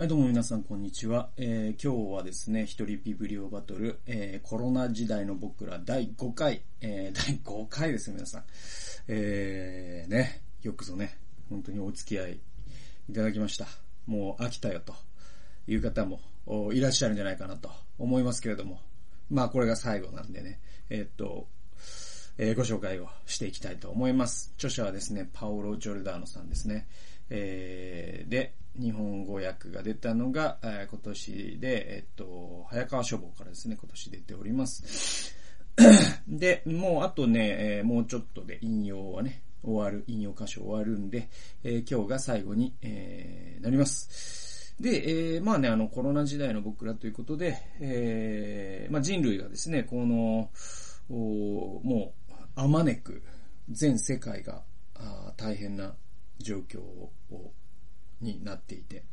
はい、どうも皆さん、こんにちは。えー、今日はですね、一人ビブリオバトル、えー、コロナ時代の僕ら第5回、えー、第5回ですよ、皆さん。えー、ね、よくぞね、本当にお付き合いいただきました。もう飽きたよという方もいらっしゃるんじゃないかなと思いますけれども、まあこれが最後なんでね、えー、っと、えー、ご紹介をしていきたいと思います。著者はですね、パオロ・ジョルダーノさんですね。えー、で、日本語訳が出たのが、えー、今年で、えっと、早川書房からですね、今年出ております。で、もうあとね、えー、もうちょっとで引用はね、終わる、引用箇所終わるんで、えー、今日が最後に、えー、なります。で、えー、まあね、あの、コロナ時代の僕らということで、えー、まあ人類がですね、この、おもう、あまねく、全世界が、あ大変な状況を、になっていて。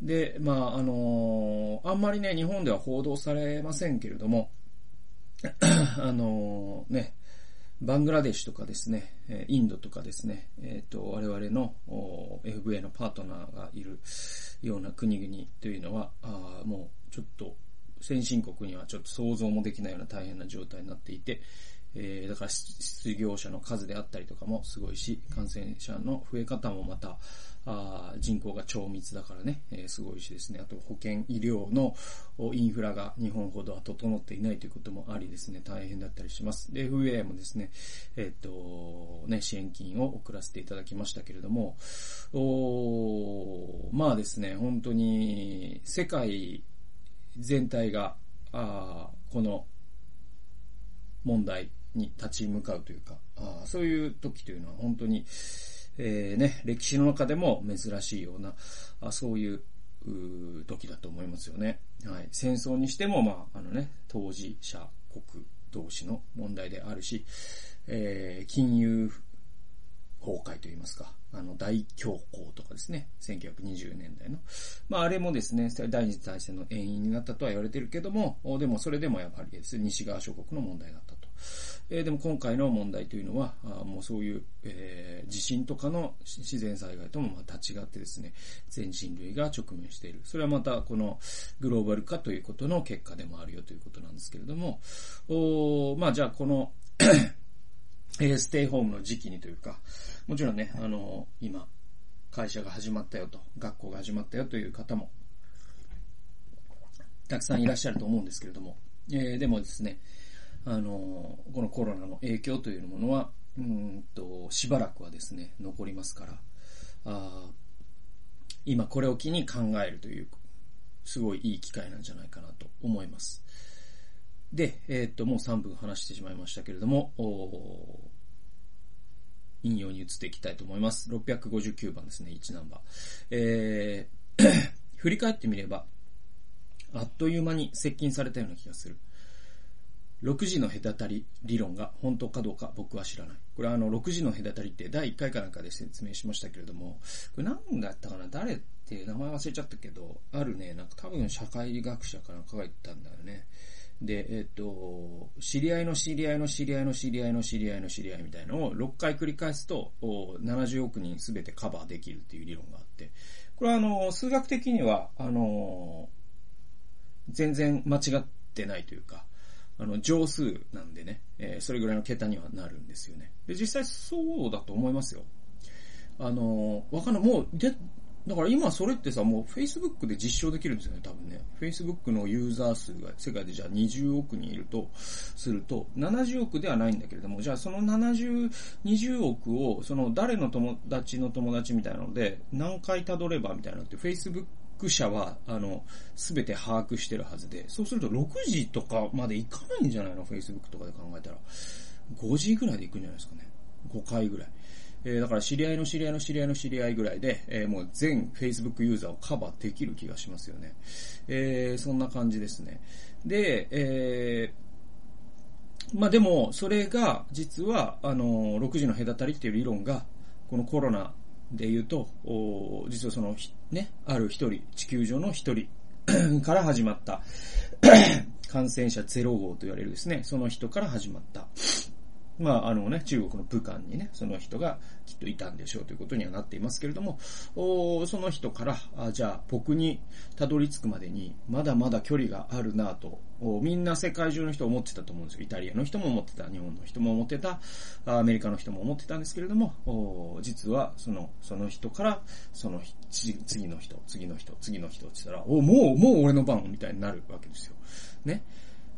で、まあ、あのー、あんまりね、日本では報道されませんけれども、あのー、ね、バングラデシュとかですね、インドとかですね、えっ、ー、と、我々の FVA のパートナーがいるような国々というのは、あもうちょっと先進国にはちょっと想像もできないような大変な状態になっていて、えー、だから失業者の数であったりとかもすごいし、感染者の増え方もまた、あ人口が超密だからね、えー、すごいしですね、あと保健医療のインフラが日本ほどは整っていないということもありですね、大変だったりします。で、FA もですね、えっ、と、ね、支援金を送らせていただきましたけれども、おまあですね、本当に世界全体が、あこの問題に立ち向かうというか、あそういう時というのは本当に、えー、ね、歴史の中でも珍しいような、あそういうう時だと思いますよね。はい。戦争にしても、まあ、あのね、当事者国同士の問題であるし、えー、金融崩壊といいますか、あの、大恐慌とかですね、1920年代の。まあ、あれもですね、第二次大戦の遠因になったとは言われてるけども、でもそれでもやはりです、西側諸国の問題だったと。えー、でも今回の問題というのは、あもうそういう、えー、地震とかの自然災害ともまた違ってですね、全人類が直面している。それはまたこのグローバル化ということの結果でもあるよということなんですけれども、おまあじゃあこの えステイホームの時期にというか、もちろんね、あの今、会社が始まったよと、学校が始まったよという方も、たくさんいらっしゃると思うんですけれども、えー、でもですね、あの、このコロナの影響というものは、うんと、しばらくはですね、残りますから、あ今これを機に考えるという、すごいいい機会なんじゃないかなと思います。で、えー、っと、もう3分話してしまいましたけれども、引用に移っていきたいと思います。659番ですね、1ナンバー。えー、振り返ってみれば、あっという間に接近されたような気がする。6時の隔たり理論が本当かどうか僕は知らない。これはあの、6時の隔たりって第1回かなんかで説明しましたけれども、これ何だったかな？誰って名前忘れちゃったけど、あるね、なんか多分社会学者かなんかが言ったんだよね。で、えっと、知り合いの知り合いの知り合いの知り合いの知り合いの知り合いみたいのを6回繰り返すと、70億人すべてカバーできるっていう理論があって、これはあの、数学的には、あの、全然間違ってないというか、あの、乗数なんでね、えー、それぐらいの桁にはなるんですよね。で、実際そうだと思いますよ。あの、わかんない。もう、で、だから今それってさ、もう Facebook で実証できるんですよね、多分ね。Facebook のユーザー数が世界でじゃあ20億人いるとすると、70億ではないんだけれども、じゃあその70、20億を、その誰の友達の友達みたいなので、何回辿ればみたいなのって Facebook 者は、あの、すべて把握してるはずで、そうすると6時とかまでいかないんじゃないの ?Facebook とかで考えたら。5時ぐらいで行くんじゃないですかね。5回ぐらい。えー、だから知り合いの知り合いの知り合いの知り合いぐらいで、えー、もう全 Facebook ユーザーをカバーできる気がしますよね。えー、そんな感じですね。で、えー、まあでも、それが、実は、あの、6時の隔たりっていう理論が、このコロナで言うと、実はその、ね、ある一人、地球上の一人 から始まった 感染者ゼロ号と言われるですね、その人から始まった。まあ、あのね、中国の武漢にね、その人がきっといたんでしょうということにはなっていますけれども、おその人から、あじゃあ僕にたどり着くまでに、まだまだ距離があるなと、みんな世界中の人思ってたと思うんですよ。イタリアの人も思ってた、日本の人も思ってた、アメリカの人も思ってたんですけれども、お実はその、その人から、その次の人、次の人、次の人って言ったら、おもう、もう俺の番みたいになるわけですよ。ね。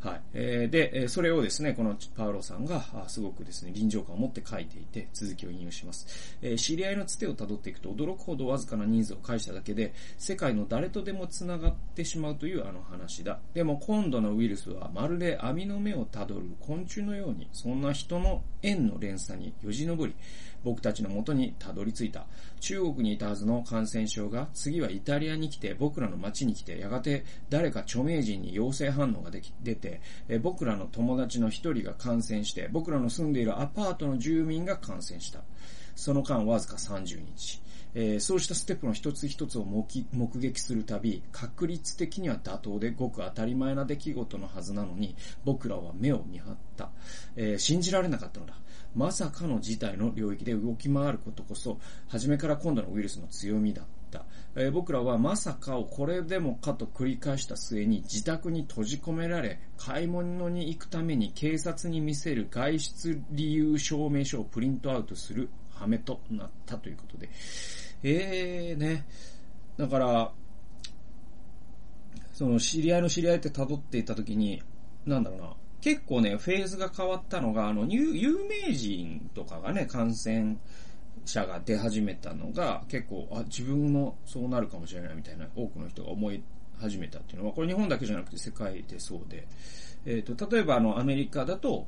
はい。えー、で、それをですね、このパウロさんが、すごくですね、臨場感を持って書いていて、続きを引用します。えー、知り合いのつてを辿っていくと、驚くほどわずかな人数を介しただけで、世界の誰とでも繋がってしまうというあの話だ。でも、今度のウイルスは、まるで網の目をたどる昆虫のように、そんな人の縁の連鎖によじ登り、僕たちの元にたどり着いた。中国にいたはずの感染症が、次はイタリアに来て、僕らの街に来て、やがて誰か著名人に陽性反応ができ出て、え僕らの友達の一人が感染して、僕らの住んでいるアパートの住民が感染した。その間わずか30日。えー、そうしたステップの一つ一つを目撃するたび、確率的には妥当でごく当たり前な出来事のはずなのに、僕らは目を見張った。えー、信じられなかったのだ。まさかの事態の領域で動き回ることこそ、初めから今度のウイルスの強みだ。えー、僕らはまさかをこれでもかと繰り返した末に自宅に閉じ込められ、買い物に行くために警察に見せる外出理由証明書をプリントアウトする羽目となったということで。ええー、ね。だから、その知り合いの知り合いって辿っていた時に、なんだろうな。結構ね、フェーズが変わったのが、あの、有名人とかがね、感染者が出始めたのが、結構、あ、自分もそうなるかもしれないみたいな、多くの人が思い始めたっていうのは、これ日本だけじゃなくて世界でそうで、えっ、ー、と、例えばあの、アメリカだと、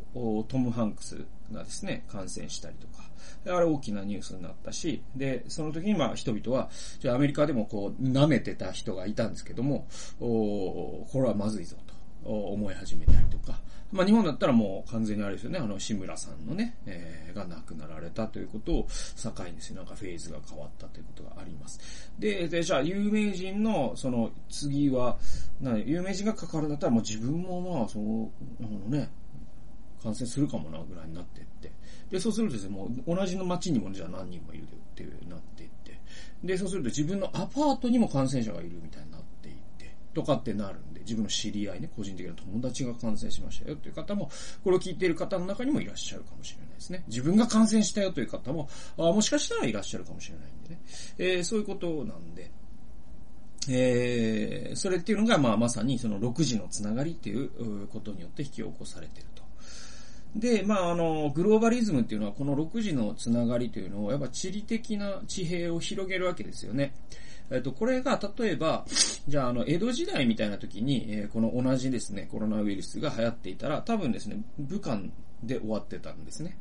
トム・ハンクスがですね、感染したりとか、あれ大きなニュースになったし、で、その時にまあ人々は、じゃあアメリカでもこう、舐めてた人がいたんですけども、おこれはまずいぞと思い始めたりとか、まあ日本だったらもう完全にあれですよね、あの志村さんのね、えー、が亡くなられたということを境にですね、なんかフェーズが変わったということがあります。で、で、じゃあ有名人のその次は、な有名人が関わるんだったらもう自分もまあそう、あのね、感染するかもなぐらいになってって。で、そうするとですね、もう同じの街にもじゃあ何人もいるっていうなってって。で、そうすると自分のアパートにも感染者がいるみたいにな、とかってなるんで、自分の知り合いね、個人的な友達が感染しましたよという方も、これを聞いている方の中にもいらっしゃるかもしれないですね。自分が感染したよという方も、あもしかしたらいらっしゃるかもしれないんでね。えー、そういうことなんで、えー、それっていうのが、まあ、まさにその6時のつながりっていうことによって引き起こされていると。で、まあ、あの、グローバリズムっていうのは、この6時のつながりというのを、やっぱ地理的な地平を広げるわけですよね。えっと、これが、例えば、じゃあ、あの、江戸時代みたいな時に、えー、この同じですね、コロナウイルスが流行っていたら、多分ですね、武漢で終わってたんですね。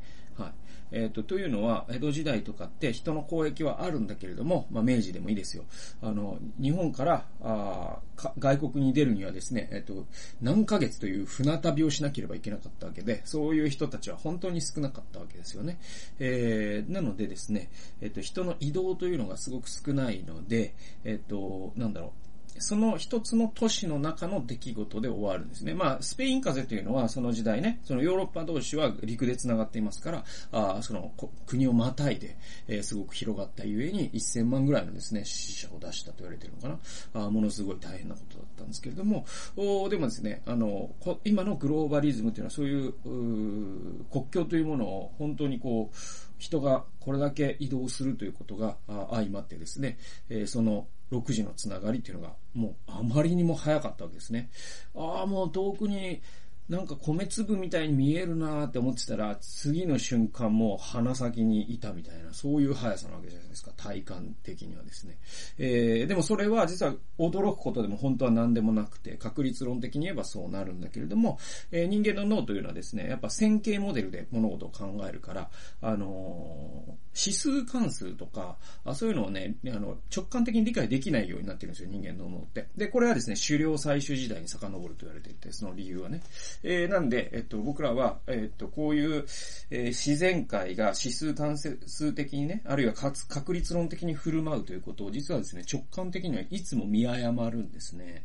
えっ、ー、と、というのは、江戸時代とかって人の交易はあるんだけれども、まあ、明治でもいいですよ。あの、日本から、あか外国に出るにはですね、えっ、ー、と、何ヶ月という船旅をしなければいけなかったわけで、そういう人たちは本当に少なかったわけですよね。えー、なのでですね、えっ、ー、と、人の移動というのがすごく少ないので、えっ、と、なんだろう、その一つの都市の中の出来事で終わるんですね。まあ、スペイン風邪というのはその時代ね、そのヨーロッパ同士は陸で繋がっていますから、あその国をまたいで、えー、すごく広がったゆえに1000万ぐらいのですね、死者を出したと言われているのかな。あものすごい大変なことだったんですけれども、おでもですね、あの、今のグローバリズムというのはそういうう国境というものを本当にこう、人がこれだけ移動するということが相まってですね、えー、その6時のつながりっていうのが、もうあまりにも早かったわけですね。ああ、もう遠くになんか米粒みたいに見えるなーって思ってたら、次の瞬間もう鼻先にいたみたいな、そういう速さなわけじゃないですか、体感的にはですね。えー、でもそれは実は驚くことでも本当は何でもなくて、確率論的に言えばそうなるんだけれども、えー、人間の脳というのはですね、やっぱ線形モデルで物事を考えるから、あのー、指数関数とか、あそういうのをね、あの、直感的に理解できないようになってるんですよ、人間の脳って。で、これはですね、狩猟採取時代に遡ると言われていて、その理由はね。えー、なんで、えっと、僕らは、えっと、こういう、えー、自然界が指数関数的にね、あるいは確率論的に振る舞うということを、実はですね、直感的にはいつも見誤るんですね。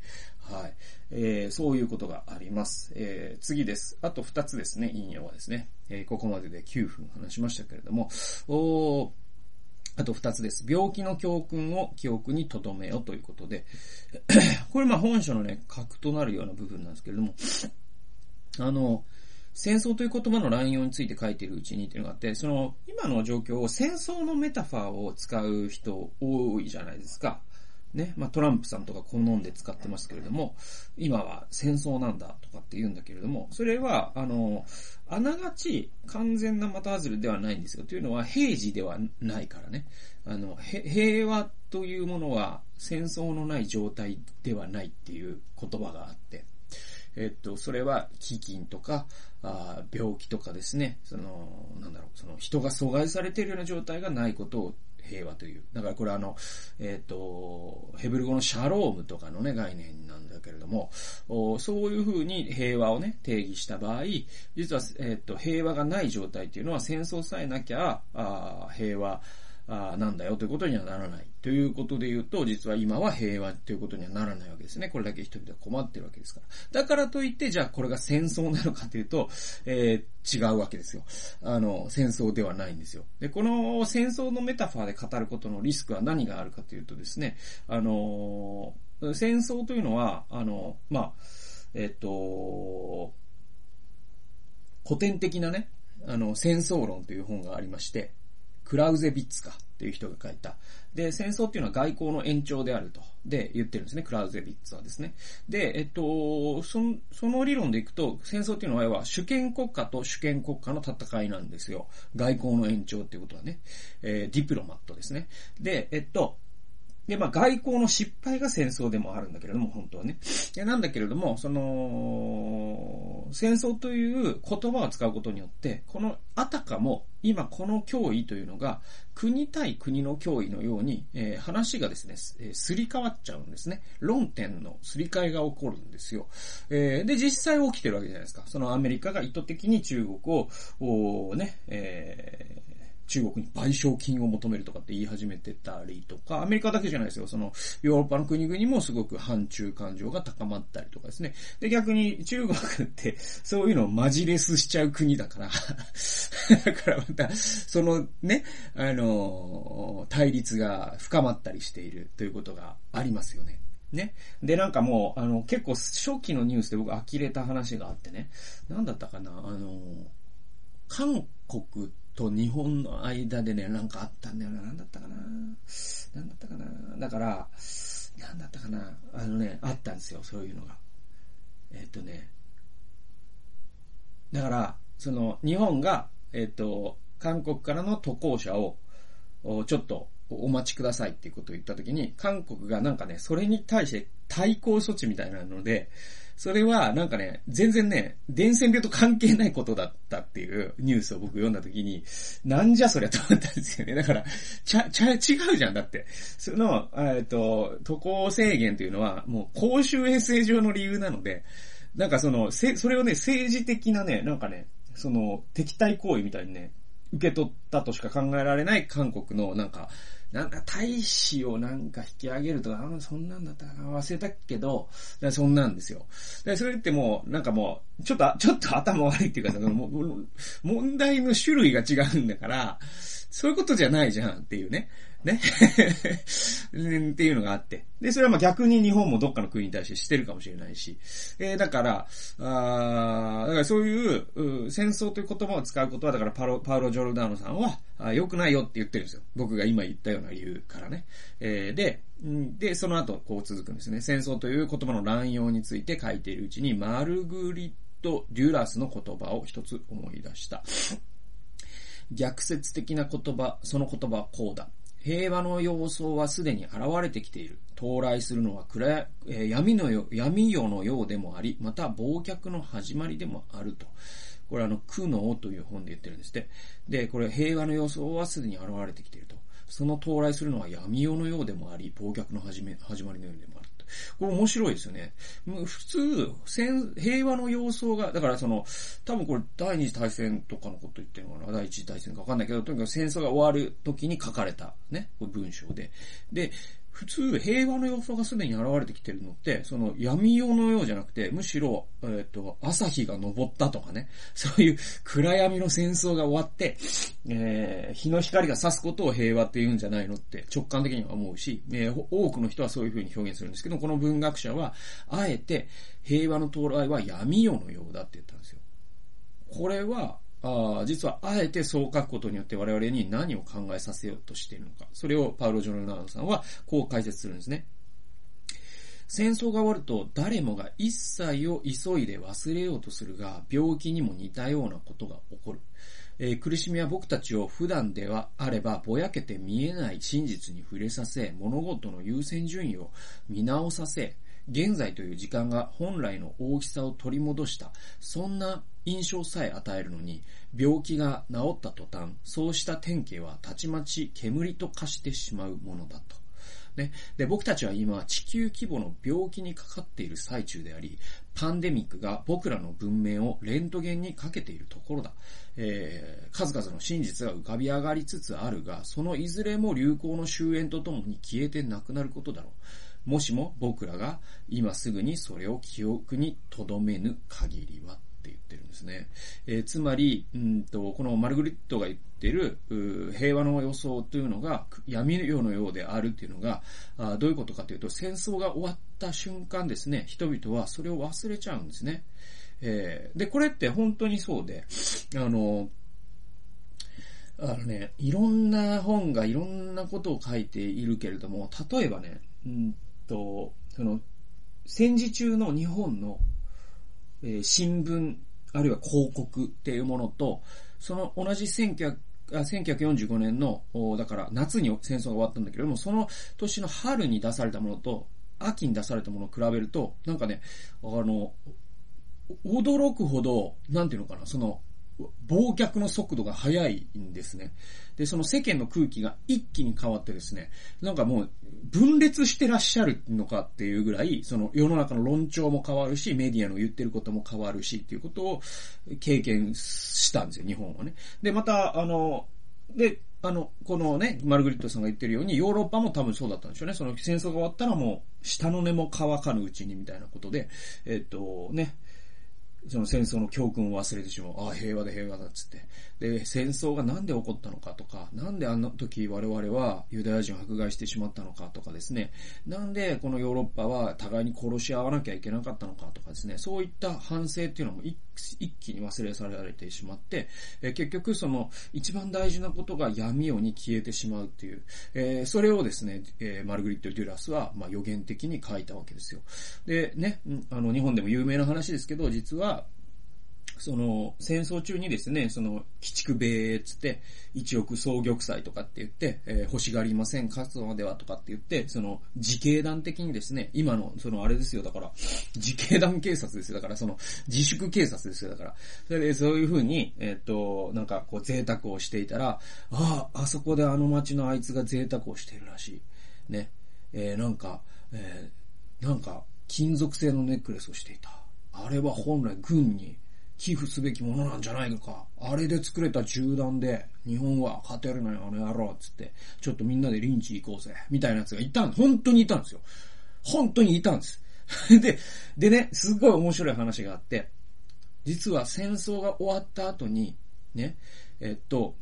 はい。えー、そういうことがあります。えー、次です。あと2つですね、引用はですね。えー、ここまでで9分話しましたけれども、おあと2つです。病気の教訓を記憶に留めよということで、これまあ本書のね、核となるような部分なんですけれども、あの、戦争という言葉の乱用について書いてるうちにっていうのがあって、その、今の状況を戦争のメタファーを使う人多いじゃないですか。ね、まあ、トランプさんとか好んで使ってますけれども、今は戦争なんだとかって言うんだけれども、それは、あの、あながち完全な的外れではないんですよ。というのは平時ではないからね。あの、平和というものは戦争のない状態ではないっていう言葉があって、えっと、それは飢饉とか、あ病気とかですね、その、なんだろう、その人が阻害されているような状態がないことを平和という。だからこれあの、えっ、と、ヘブル語のシャロームとかのね、概念なんだけれども、そういうふうに平和をね、定義した場合、実は、えっ、と、平和がない状態っていうのは戦争さえなきゃ、あ平和、あなんだよということにはならない。ということで言うと、実は今は平和ということにはならないわけですね。これだけ人々は困ってるわけですから。だからといって、じゃあこれが戦争なのかというと、えー、違うわけですよ。あの、戦争ではないんですよ。で、この戦争のメタファーで語ることのリスクは何があるかというとですね、あの、戦争というのは、あの、まあ、えっ、と、古典的なね、あの、戦争論という本がありまして、クラウゼビッツかっていう人が書いた。で、戦争っていうのは外交の延長であると。で、言ってるんですね、クラウゼビッツはですね。で、えっと、その、その理論でいくと、戦争っていうのは、主権国家と主権国家の戦いなんですよ。外交の延長っていうことはね。えー、ディプロマットですね。で、えっと、で、まあ、外交の失敗が戦争でもあるんだけれども、本当はね。なんだけれども、その、戦争という言葉を使うことによって、このあたかも、今この脅威というのが、国対国の脅威のように、えー、話がですね、すり替わっちゃうんですね。論点のすり替えが起こるんですよ。えー、で、実際起きてるわけじゃないですか。そのアメリカが意図的に中国を、ね、えー、中国に賠償金を求めるとかって言い始めてたりとか、アメリカだけじゃないですよ。その、ヨーロッパの国々もすごく反中感情が高まったりとかですね。で、逆に中国って、そういうのをマジレスしちゃう国だから だからまた、そのね、あの、対立が深まったりしているということがありますよね。ね。で、なんかもう、あの、結構初期のニュースで僕呆れた話があってね。なんだったかなあの、韓国ってと日本の間でね、なんかあったんだよな。なんだったかななんだったかなだから、なんだったかなあのね、あったんですよ、そういうのが。えっ、とね、だから、その、日本が、えっ、と、韓国からの渡航者を、ちょっとお待ちくださいっていうことを言ったときに、韓国がなんかね、それに対して対抗措置みたいなので、それはなんかね、全然ね、伝染病と関係ないことだったっていうニュースを僕読んだ時に、なんじゃそりゃと思ったんですよね。だから、ちゃ、ちゃ、違うじゃん。だって。その、えっと、渡航制限というのは、もう公衆衛生上の理由なので、なんかその、せ、それをね、政治的なね、なんかね、その、敵対行為みたいにね、受け取ったとしか考えられない韓国の、なんか、なんか大使をなんか引き上げるとか、あそんなんだったかな忘れたけど、そんなんですよ。でそれってもう、なんかもう、ちょっと、ちょっと頭悪いっていうか、も問題の種類が違うんだから、そういうことじゃないじゃんっていうね。ね っていうのがあって。で、それはまあ逆に日本もどっかの国に対してしてるかもしれないし。えー、だから、あだからそういう、う戦争という言葉を使うことは、だからパロ、パウロ・ジョルダーノさんは、あ良くないよって言ってるんですよ。僕が今言ったような理由からね。えー、で、で、その後こう続くんですね。戦争という言葉の乱用について書いているうちに、マルグリット・デュラスの言葉を一つ思い出した。逆説的な言葉、その言葉はこうだ。平和の様相はすでに現れてきている。到来するのは暗え、闇のよ、闇夜のようでもあり、また忘却の始まりでもあると。これあの、苦悩という本で言ってるんですって。で、これ平和の様相はすでに現れてきていると。その到来するのは闇夜のようでもあり、忘却の始め、始まりのようでもある。これ面白いですよね。普通、戦平和の様相が、だからその、多分これ第二次大戦とかのこと言ってるのかな？第一次大戦かわかんないけど、とにかく戦争が終わる時に書かれたね、文章で。で、普通、平和の要素がすでに現れてきてるのって、その闇夜のようじゃなくて、むしろ、えっ、ー、と、朝日が昇ったとかね、そういう暗闇の戦争が終わって、えー、日の光が差すことを平和って言うんじゃないのって直感的には思うし、えー、多くの人はそういう風に表現するんですけど、この文学者は、あえて平和の到来は闇夜のようだって言ったんですよ。これは、あ実はあえてそう書くことによって我々に何を考えさせようとしているのか。それをパウロ・ジョルナードさんはこう解説するんですね。戦争が終わると誰もが一切を急いで忘れようとするが、病気にも似たようなことが起こる。えー、苦しみは僕たちを普段ではあればぼやけて見えない真実に触れさせ、物事の優先順位を見直させ、現在という時間が本来の大きさを取り戻した、そんな印象さえ与えるのに、病気が治った途端、そうした典型はたちまち煙と化してしまうものだと。ね。で、僕たちは今、地球規模の病気にかかっている最中であり、パンデミックが僕らの文明をレントゲンにかけているところだ。えー、数々の真実が浮かび上がりつつあるが、そのいずれも流行の終焉とともに消えてなくなることだろう。もしも僕らが今すぐにそれを記憶に留めぬ限りはって言ってるんですね。えー、つまり、うんと、このマルグリットが言ってる平和の予想というのが闇のようのようであるっていうのがあどういうことかというと戦争が終わった瞬間ですね、人々はそれを忘れちゃうんですね。えー、で、これって本当にそうで、あの、あのね、いろんな本がいろんなことを書いているけれども、例えばね、うんと、その、戦時中の日本の、えー、新聞、あるいは広告っていうものと、その同じ1900 1945年の、だから夏に戦争が終わったんだけれども、その年の春に出されたものと、秋に出されたものを比べると、なんかね、あの、驚くほど、なんていうのかな、その、忘却の速度が速いんですね。で、その世間の空気が一気に変わってですね、なんかもう分裂してらっしゃるのかっていうぐらい、その世の中の論調も変わるし、メディアの言ってることも変わるしっていうことを経験したんですよ、日本はね。で、また、あの、で、あの、このね、マルグリットさんが言ってるように、ヨーロッパも多分そうだったんでしょうね。その戦争が終わったらもう、下の根も乾かぬうちにみたいなことで、えっと、ね、その戦争の教訓を忘れてしまう。ああ、平和で平和だっつって。で、戦争がなんで起こったのかとか、なんであの時我々はユダヤ人を迫害してしまったのかとかですね。なんでこのヨーロッパは互いに殺し合わなきゃいけなかったのかとかですね。そういった反省っていうのも一一気に忘れ去られてしまって、え結局その一番大事なことが闇夜に消えてしまうっていう、え、それをですね、え、マルグリット・デュラスは、まあ、予言的に書いたわけですよ。で、ね、あの、日本でも有名な話ですけど、実は、その、戦争中にですね、その、鬼畜米つって、一億総玉砕とかって言って、えー、欲しがりません、勝つのではとかって言って、その、自警団的にですね、今の、その、あれですよ、だから、自警団警察ですよ、だから、その、自粛警察ですよ、だから。それで、そういう風に、えー、っと、なんか、こう、贅沢をしていたら、ああ、あそこであの街のあいつが贅沢をしているらしい。ね。えー、なんか、えー、なんか、金属製のネックレスをしていた。あれは本来軍に寄付すべきものなんじゃないのか。あれで作れた銃弾で、日本は勝てるのよ、あの野郎、つって、ちょっとみんなでリンチ行こうぜ、みたいなやつがいたん。本当にいたんですよ。本当にいたんです。で、でね、すっごい面白い話があって、実は戦争が終わった後に、ね、えっと、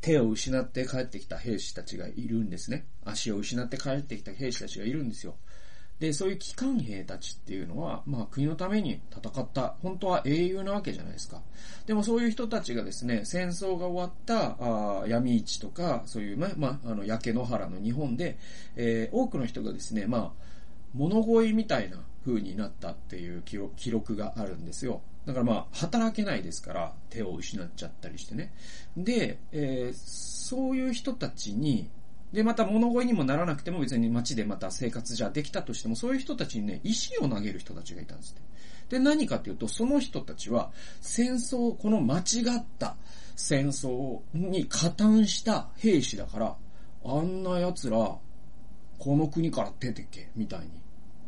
手を失って帰ってきた兵士たちがいるんですね。足を失って帰ってきた兵士たちがいるんですよ。で、そういう機関兵たちっていうのは、まあ国のために戦った、本当は英雄なわけじゃないですか。でもそういう人たちがですね、戦争が終わったあ闇市とか、そういう、ま、まあ、あの、焼け野原の日本で、えー、多くの人がですね、まあ、物乞いみたいな風になったっていう記録があるんですよ。だからまあ、働けないですから、手を失っちゃったりしてね。で、えー、そういう人たちに、で、また物乞いにもならなくても別に街でまた生活じゃできたとしても、そういう人たちにね、石を投げる人たちがいたんですね。で、何かっていうと、その人たちは、戦争、この間違った戦争に加担した兵士だから、あんな奴ら、この国から出てけ、みたいに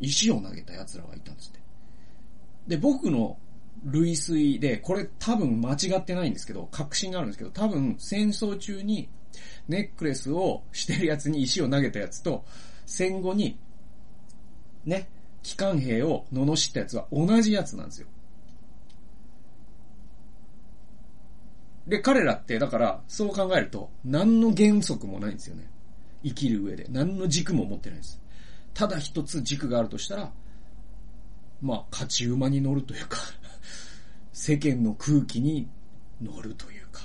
石を投げた奴らがいたんですって。で、僕の類推で、これ多分間違ってないんですけど、確信があるんですけど、多分戦争中にネックレスをしてるやつに石を投げたやつと、戦後に、ね、機関兵を罵ったやつは同じやつなんですよ。で、彼らって、だから、そう考えると、何の原則もないんですよね。生きる上で。何の軸も持ってないです。ただ一つ軸があるとしたら、まあ、勝ち馬に乗るというか世間の空気に乗るというか。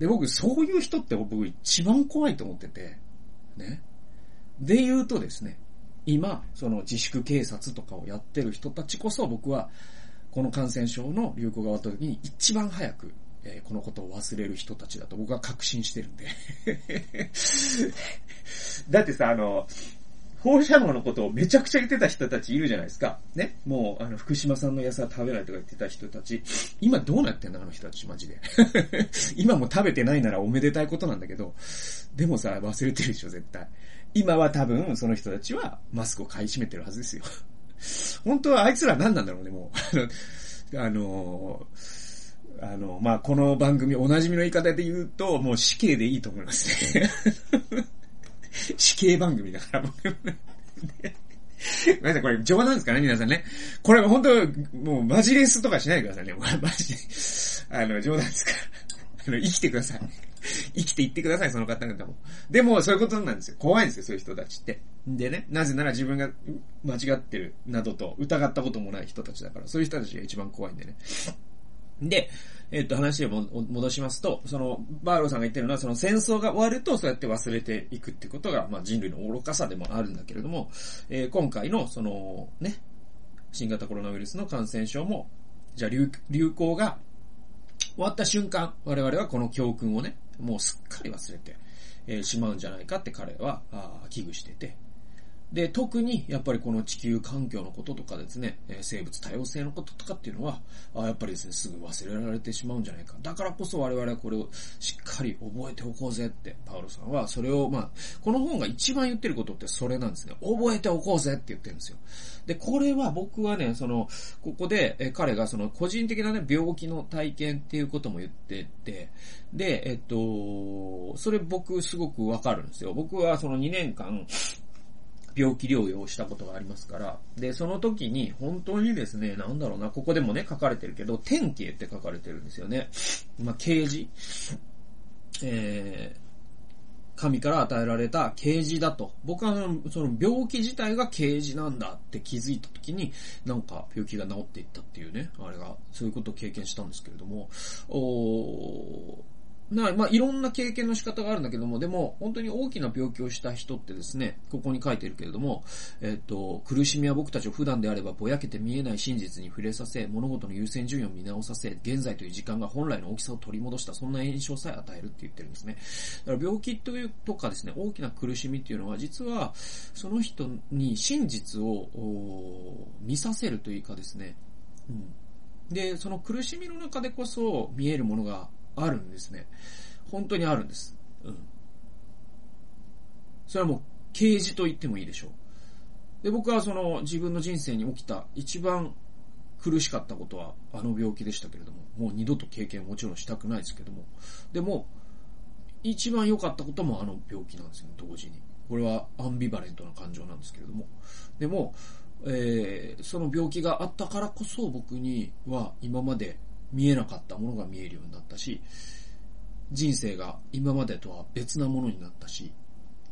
で、僕、そういう人って僕一番怖いと思ってて、ね。で言うとですね、今、その自粛警察とかをやってる人たちこそ僕は、この感染症の流行が終わった時に一番早く、えー、このことを忘れる人たちだと僕は確信してるんで だってさ、あの、放射能のことをめちゃくちゃ言ってた人たちいるじゃないですか。ね。もう、あの、福島さんの野菜食べないとか言ってた人たち。今どうなってんのあの人たち、マジで。今も食べてないならおめでたいことなんだけど、でもさ、忘れてるでしょ、絶対。今は多分、その人たちはマスクを買い占めてるはずですよ。本当はあいつら何なんだろうね、もう。あの、あの、まあ、この番組おなじみの言い方で言うと、もう死刑でいいと思いますね。死刑番組だから、僕。ごめんなさい、これ冗談ですかね、皆さんね。これ本当、もうマジレスとかしないでくださいね。マジで。あの、冗談ですから。あの、生きてください。生きていってください、その方々も。でも、そういうことなんですよ。怖いんですよ、そういう人たちって。でね、なぜなら自分が間違ってる、などと疑ったこともない人たちだから、そういう人たちが一番怖いんでね。で、えっと、話を戻しますと、その、バーローさんが言ってるのは、その戦争が終わると、そうやって忘れていくってことが、まあ人類の愚かさでもあるんだけれども、えー、今回の、その、ね、新型コロナウイルスの感染症も、じゃあ流流行が終わった瞬間、我々はこの教訓をね、もうすっかり忘れて、えー、しまうんじゃないかって彼は、あ危惧してて、で、特にやっぱりこの地球環境のこととかですね、え生物多様性のこととかっていうのは、あやっぱりですね、すぐ忘れられてしまうんじゃないか。だからこそ我々はこれをしっかり覚えておこうぜって、パウロさんはそれを、まあ、この本が一番言ってることってそれなんですね。覚えておこうぜって言ってるんですよ。で、これは僕はね、その、ここで、え彼がその個人的なね、病気の体験っていうことも言ってて、で、えっと、それ僕すごくわかるんですよ。僕はその2年間、病気療養をしたことがありますから、で、その時に本当にですね、なんだろうな、ここでもね、書かれてるけど、天形って書かれてるんですよね。まあ、刑事。えー、神から与えられた刑事だと。僕はその病気自体が刑事なんだって気づいた時に、なんか病気が治っていったっていうね、あれが、そういうことを経験したんですけれども、な、まあ、いろんな経験の仕方があるんだけども、でも、本当に大きな病気をした人ってですね、ここに書いてるけれども、えっと、苦しみは僕たちを普段であればぼやけて見えない真実に触れさせ、物事の優先順位を見直させ、現在という時間が本来の大きさを取り戻した、そんな印象さえ与えるって言ってるんですね。だから病気というとかですね、大きな苦しみっていうのは、実は、その人に真実を見させるというかですね、うん。で、その苦しみの中でこそ見えるものがあるんですね。本当にあるんです。うん。それはもう、刑事と言ってもいいでしょう。で、僕はその自分の人生に起きた一番苦しかったことはあの病気でしたけれども、もう二度と経験もちろんしたくないですけども、でも、一番良かったこともあの病気なんですよね、同時に。これはアンビバレントな感情なんですけれども。でも、えー、その病気があったからこそ僕には今まで見えなかったものが見えるようになったし、人生が今までとは別なものになったし、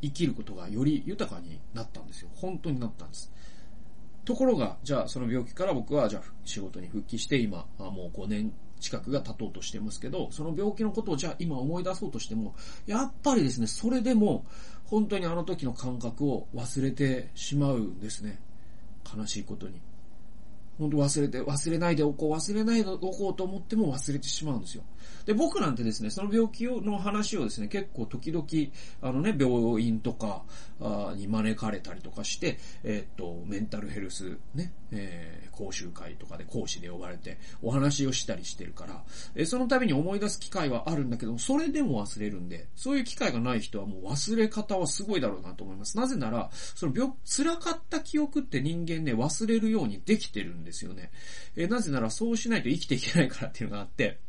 生きることがより豊かになったんですよ。本当になったんです。ところが、じゃあその病気から僕はじゃあ仕事に復帰して今、もう5年近くが経とうとしてますけど、その病気のことをじゃあ今思い出そうとしても、やっぱりですね、それでも本当にあの時の感覚を忘れてしまうんですね。悲しいことに。本当忘れて、忘れないでおこう、忘れないでおこうと思っても忘れてしまうんですよ。で、僕なんてですね、その病気をの話をですね、結構時々、あのね、病院とかに招かれたりとかして、えっ、と、メンタルヘルスね、えー、講習会とかで講師で呼ばれてお話をしたりしてるから、えー、その度に思い出す機会はあるんだけど、それでも忘れるんで、そういう機会がない人はもう忘れ方はすごいだろうなと思います。なぜなら、その病、辛かった記憶って人間ね、忘れるようにできてるんですよね。えー、なぜならそうしないと生きていけないからっていうのがあって、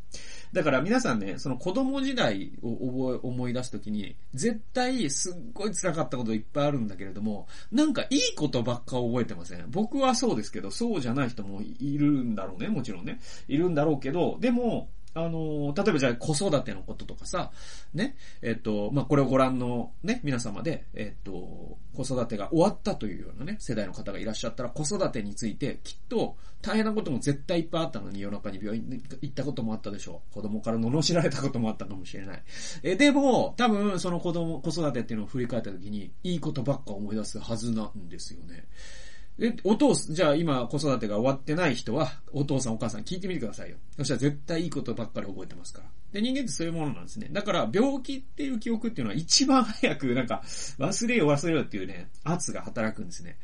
だから皆さんね、その子供時代を覚え、思い出すときに、絶対すっごい辛かったこといっぱいあるんだけれども、なんかいいことばっか覚えてません？僕はそうですけど、そうじゃない人もいるんだろうね、もちろんね。いるんだろうけど、でも、あの、例えばじゃあ子育てのこととかさ、ね、えっと、まあ、これをご覧のね、皆様で、えっと、子育てが終わったというようなね、世代の方がいらっしゃったら、子育てについて、きっと、大変なことも絶対いっぱいあったのに、夜中に病院に行ったこともあったでしょう。子供から罵られたこともあったかもしれない。え、でも、多分、その子供、子育てっていうのを振り返った時に、いいことばっか思い出すはずなんですよね。で、お父さん、じゃあ今子育てが終わってない人は、お父さんお母さん聞いてみてくださいよ。そしたら絶対いいことばっかり覚えてますから。で、人間ってそういうものなんですね。だから、病気っていう記憶っていうのは一番早く、なんか、忘れよ忘れよっていうね、圧が働くんですね。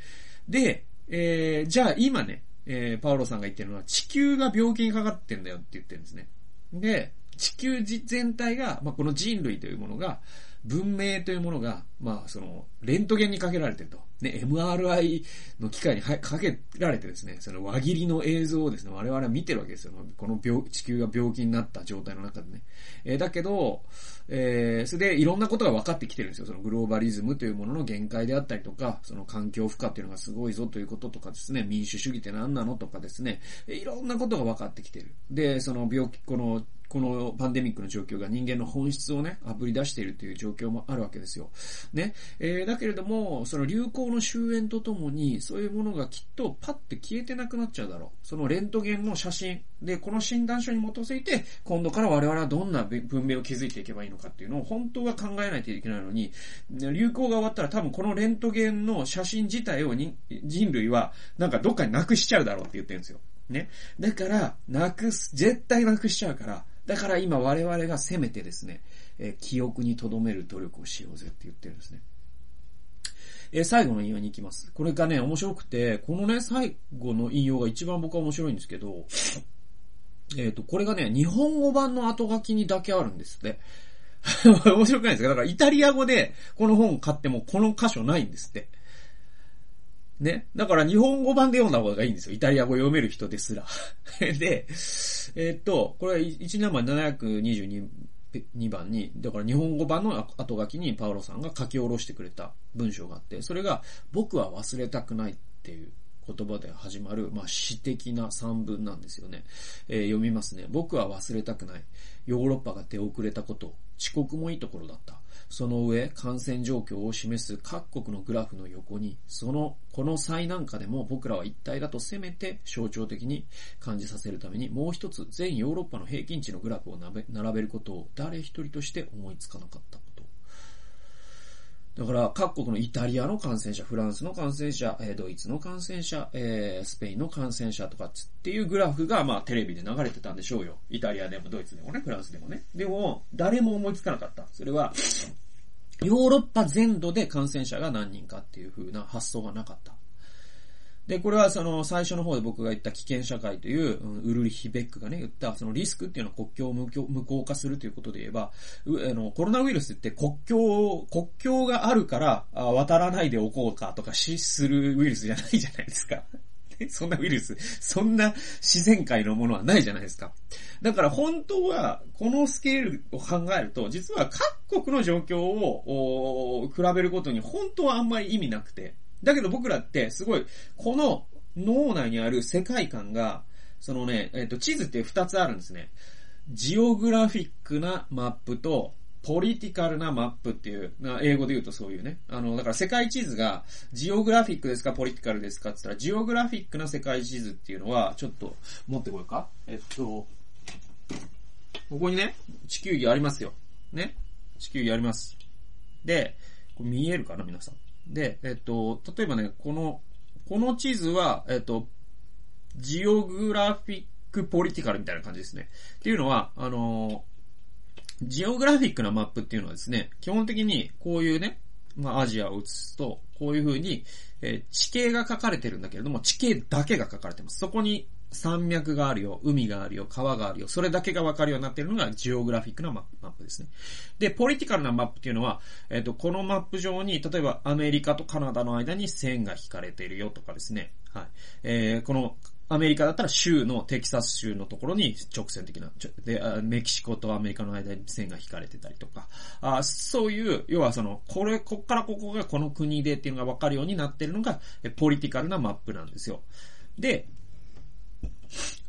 で、えー、じゃあ今ね、えー、パウロさんが言ってるのは、地球が病気にかかってんだよって言ってるんですね。で、地球全体が、まあ、この人類というものが、文明というものが、まあ、その、レントゲンにかけられてると。ね、MRI の機械にかけられてですね、その輪切りの映像をですね、我々は見てるわけですよ。この病、地球が病気になった状態の中でね。えー、だけど、えー、それでいろんなことが分かってきてるんですよ。そのグローバリズムというものの限界であったりとか、その環境負荷っていうのがすごいぞということとかですね、民主主義って何なのとかですね、いろんなことが分かってきてる。で、その病気、このこのパンデミックの状況が人間の本質をね、あぶり出しているという状況もあるわけですよ。ね。えー、だけれども、その流行の終焉とともに、そういうものがきっとパッて消えてなくなっちゃうだろう。そのレントゲンの写真で、この診断書に基づいて、今度から我々はどんな文明を築いていけばいいのかっていうのを本当は考えないといけないのに、流行が終わったら多分このレントゲンの写真自体を人類はなんかどっかになくしちゃうだろうって言ってるんですよ。ね。だから、なくす、絶対なくしちゃうから、だから今我々がせめてですね、え、記憶に留める努力をしようぜって言ってるんですね。えー、最後の引用に行きます。これがね、面白くて、このね、最後の引用が一番僕は面白いんですけど、えっ、ー、と、これがね、日本語版の後書きにだけあるんですって。面白くないですか？だからイタリア語でこの本買ってもこの箇所ないんですって。ね？だから日本語版で読んだ方がいいんですよ。イタリア語読める人ですら。で、えー、っと、これは1年前722 2番に、だから日本語版の後書きにパウロさんが書き下ろしてくれた文章があって、それが僕は忘れたくないっていう言葉で始まる、まあ、詩的な散文なんですよね。えー、読みますね。僕は忘れたくない。ヨーロッパが出遅れたこと、遅刻もいいところだった。その上、感染状況を示す各国のグラフの横に、その、この最難下でも僕らは一体だとせめて象徴的に感じさせるために、もう一つ全ヨーロッパの平均値のグラフを並べることを誰一人として思いつかなかった。だから、各国のイタリアの感染者、フランスの感染者、えドイツの感染者、えスペインの感染者とかっていうグラフが、まあ、テレビで流れてたんでしょうよ。イタリアでもドイツでもね、フランスでもね。でも、誰も思いつかなかった。それは、ヨーロッパ全土で感染者が何人かっていう風な発想がなかった。で、これはその最初の方で僕が言った危険社会という、うん、ウルリヒ・ベックがね、言ったそのリスクっていうのは国境を無効化するということで言えば、あの、コロナウイルスって国境、国境があるからあ渡らないでおこうかとか死するウイルスじゃないじゃないですか。そんなウイルス、そんな自然界のものはないじゃないですか。だから本当は、このスケールを考えると、実は各国の状況を比べることに本当はあんまり意味なくて、だけど僕らってすごい、この脳内にある世界観が、そのね、えっ、と、地図って2つあるんですね。ジオグラフィックなマップと、ポリティカルなマップっていう、英語で言うとそういうね。あの、だから世界地図が、ジオグラフィックですか、ポリティカルですかって言ったら、ジオグラフィックな世界地図っていうのは、ちょっと、持ってこようか。えっと、ここにね、地球儀ありますよ。ね。地球儀あります。で、これ見えるかな、皆さん？で、えっと、例えばね、この、この地図は、えっと、ジオグラフィックポリティカルみたいな感じですね。っていうのは、あの、ジオグラフィックなマップっていうのはですね、基本的にこういうね、まあアジアを映すと、こういう風に、えー、地形が書かれてるんだけれども、地形だけが書かれてます。そこに山脈があるよ、海があるよ、川があるよ、それだけがわかるようになっているのがジオグラフィックなマップですね。で、ポリティカルなマップっていうのは、えっ、ー、と、このマップ上に、例えばアメリカとカナダの間に線が引かれているよとかですね。はい。えー、このアメリカだったら州の、テキサス州のところに直線的な、で、メキシコとアメリカの間に線が引かれてたりとか、あそういう、要はその、これ、こっからここがこの国でっていうのがわかるようになってるのが、ポリティカルなマップなんですよ。で、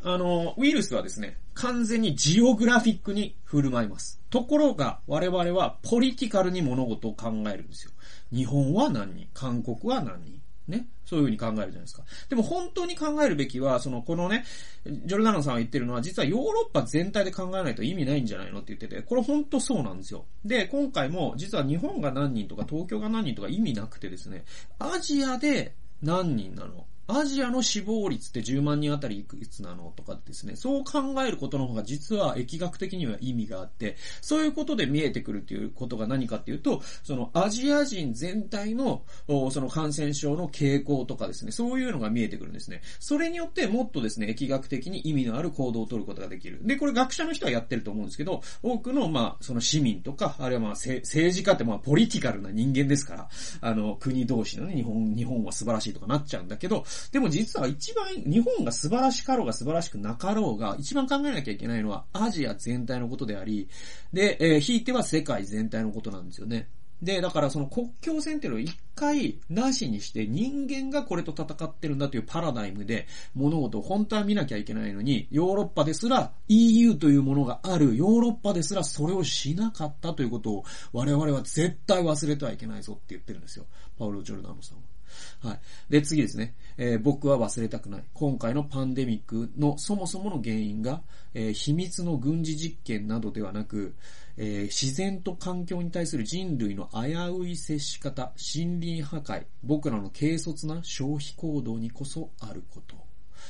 あの、ウイルスはですね、完全にジオグラフィックに振る舞います。ところが、我々はポリティカルに物事を考えるんですよ。日本は何人韓国は何人ね。そういうふうに考えるじゃないですか。でも本当に考えるべきは、その、このね、ジョルダノさんが言ってるのは、実はヨーロッパ全体で考えないと意味ないんじゃないの？って言ってて、これ本当そうなんですよ。で、今回も、実は日本が何人とか東京が何人とか意味なくてですね、アジアで何人なの？アジアの死亡率って10万人あたりいくつなのとかですね、そう考えることの方が実は疫学的には意味があって、そういうことで見えてくるっていうことが何かっていうと、そのアジア人全体の、その感染症の傾向とかですね、そういうのが見えてくるんですね。それによってもっとですね、疫学的に意味のある行動を取ることができる。で、これ学者の人はやってると思うんですけど、多くの、まあ、その市民とか、あるいはまあ、政治家ってまあ、ポリティカルな人間ですから、あの、国同士のね、日本、日本は素晴らしいとかなっちゃうんだけど、でも実は一番、日本が素晴らしかろうが素晴らしくなかろうが、一番考えなきゃいけないのはアジア全体のことであり、で、えー、ひいては世界全体のことなんですよね。で、だからその国境線っていうのを一回なしにして人間がこれと戦ってるんだというパラダイムで物事を本当は見なきゃいけないのに、ヨーロッパですら EU というものがあるヨーロッパですらそれをしなかったということを我々は絶対忘れてはいけないぞって言ってるんですよ。パウロ・ジョルダノさんは。はい。で、次ですね。えー、僕は忘れたくない。今回のパンデミックのそもそもの原因が、えー、秘密の軍事実験などではなく、えー、自然と環境に対する人類の危うい接し方、森林破壊、僕らの軽率な消費行動にこそあること。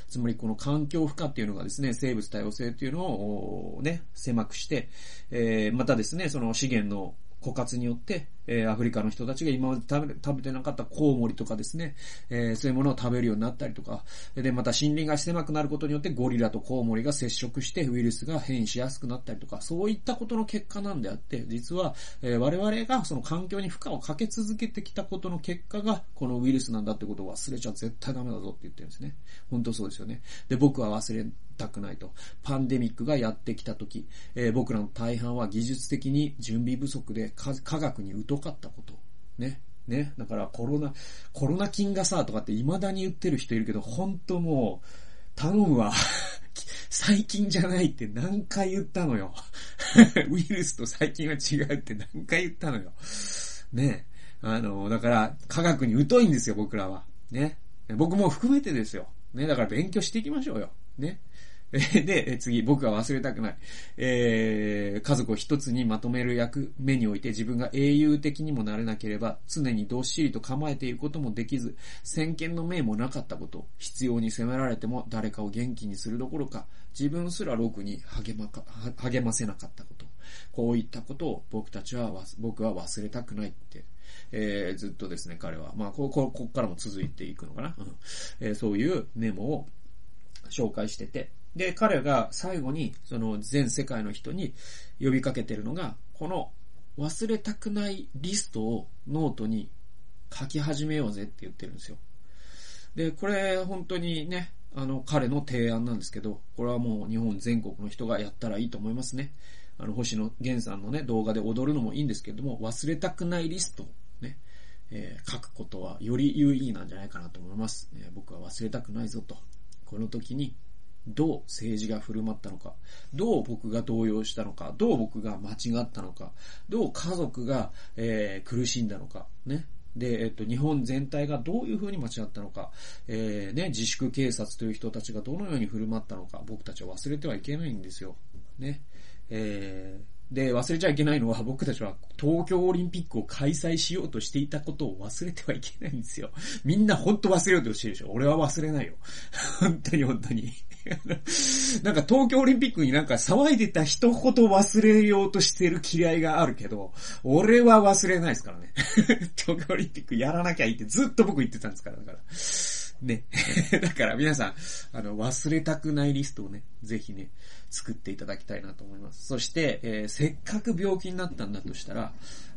つまりこの環境負荷っていうのがですね、生物多様性っていうのをね、狭くして、えー、またですね、その資源の枯渇によって、えー、アフリカの人たちが今まで食べ食べてなかったコウモリとかですね、えー、そういうものを食べるようになったりとか、で、また森林が狭くなることによってゴリラとコウモリが接触してウイルスが変異しやすくなったりとか、そういったことの結果なんであって、実は、えー、我々がその環境に負荷をかけ続けてきたことの結果が、このウイルスなんだってことを忘れちゃ絶対ダメだぞって言ってるんですね。本当そうですよね。で、僕は忘れたくないと。パンデミックがやってきた時、えー、僕らの大半は技術的に準備不足で科学に疎かったこと。ね。ね。だからコロナ、コロナ菌がさ、とかって未だに言ってる人いるけど、本当もう、頼むわ。最近じゃないって何回言ったのよ。ウイルスと最近は違うって何回言ったのよ。ね。あの、だから、科学に疎いんですよ、僕らは。ね。僕も含めてですよ。ね。だから勉強していきましょうよ。ね。で、次、僕は忘れたくない。えー、家族を一つにまとめる役目において自分が英雄的にもなれなければ、常にどっしりと構えていることもできず、先見の明もなかったこと、必要に責められても誰かを元気にするどころか、自分すらロに励まか、励ませなかったこと。こういったことを僕たちは、僕は忘れたくないって。えー、ずっとですね、彼は。まあ、ここ、ここからも続いていくのかな。うんえー、そういうメモを紹介してて、で、彼が最後に、その全世界の人に呼びかけてるのが、この忘れたくないリストをノートに書き始めようぜって言ってるんですよ。で、これ本当にね、あの、彼の提案なんですけど、これはもう日本全国の人がやったらいいと思いますね。あの、星野源さんのね、動画で踊るのもいいんですけども、忘れたくないリストをね、えー、書くことはより有意義なんじゃないかなと思います。えー、僕は忘れたくないぞと。この時にどう政治が振る舞ったのか、どう僕が動揺したのか、どう僕が間違ったのか、どう家族が、えー、苦しんだのか、ね。で、えっと、日本全体がどういうふうに間違ったのか、えー、ね、自粛警察という人たちがどのように振る舞ったのか、僕たちは忘れてはいけないんですよ。ね。えー、で、忘れちゃいけないのは僕たちは東京オリンピックを開催しようとしていたことを忘れてはいけないんですよ。みんな本当忘れようとしてるでしょ。俺は忘れないよ。本当に本当に。なんか東京オリンピックになんか騒いでた人ほど忘れようとしてる嫌いがあるけど、俺は忘れないですからね。東京オリンピックやらなきゃいいってずっと僕言ってたんですから、だから。ね。だから皆さん、あの、忘れたくないリストをね、ぜひね、作っていただきたいなと思います。そして、えー、せっかく病気になったんだとしたら、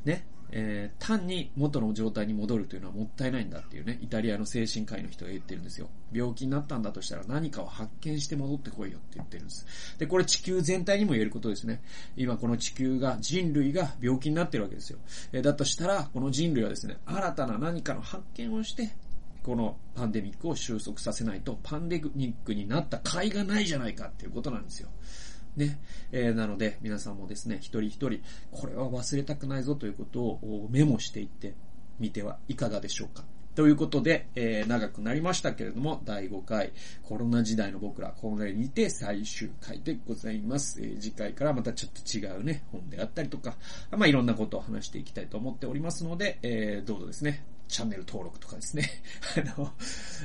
ね、えー、単に元の状態に戻るというのはもったいないんだっていうね、イタリアの精神科医の人が言ってるんですよ。病気になったんだとしたら何かを発見して戻ってこいよって言ってるんです。で、これ地球全体にも言えることですね。今この地球が、人類が病気になってるわけですよ。えー、だとしたら、この人類はですね、新たな何かの発見をして、このパンデミックを収束させないと、パンデミックになった甲斐がないじゃないかっていうことなんですよ。ね。えー、なので、皆さんもですね、一人一人、これは忘れたくないぞということをメモしていってみてはいかがでしょうか。ということで、えー、長くなりましたけれども、第5回、コロナ時代の僕ら、これにて最終回でございます。えー、次回からまたちょっと違うね、本であったりとか、まあ、いろんなことを話していきたいと思っておりますので、えー、どうぞですね、チャンネル登録とかですね、あの、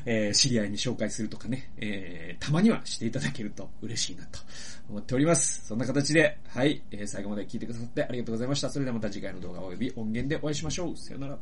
えー、知り合いに紹介するとかね、えー、たまにはしていただけると嬉しいなと思っております。そんな形で、はい、えー、最後まで聞いてくださってありがとうございました。それではまた次回の動画及び音源でお会いしましょう。さよなら。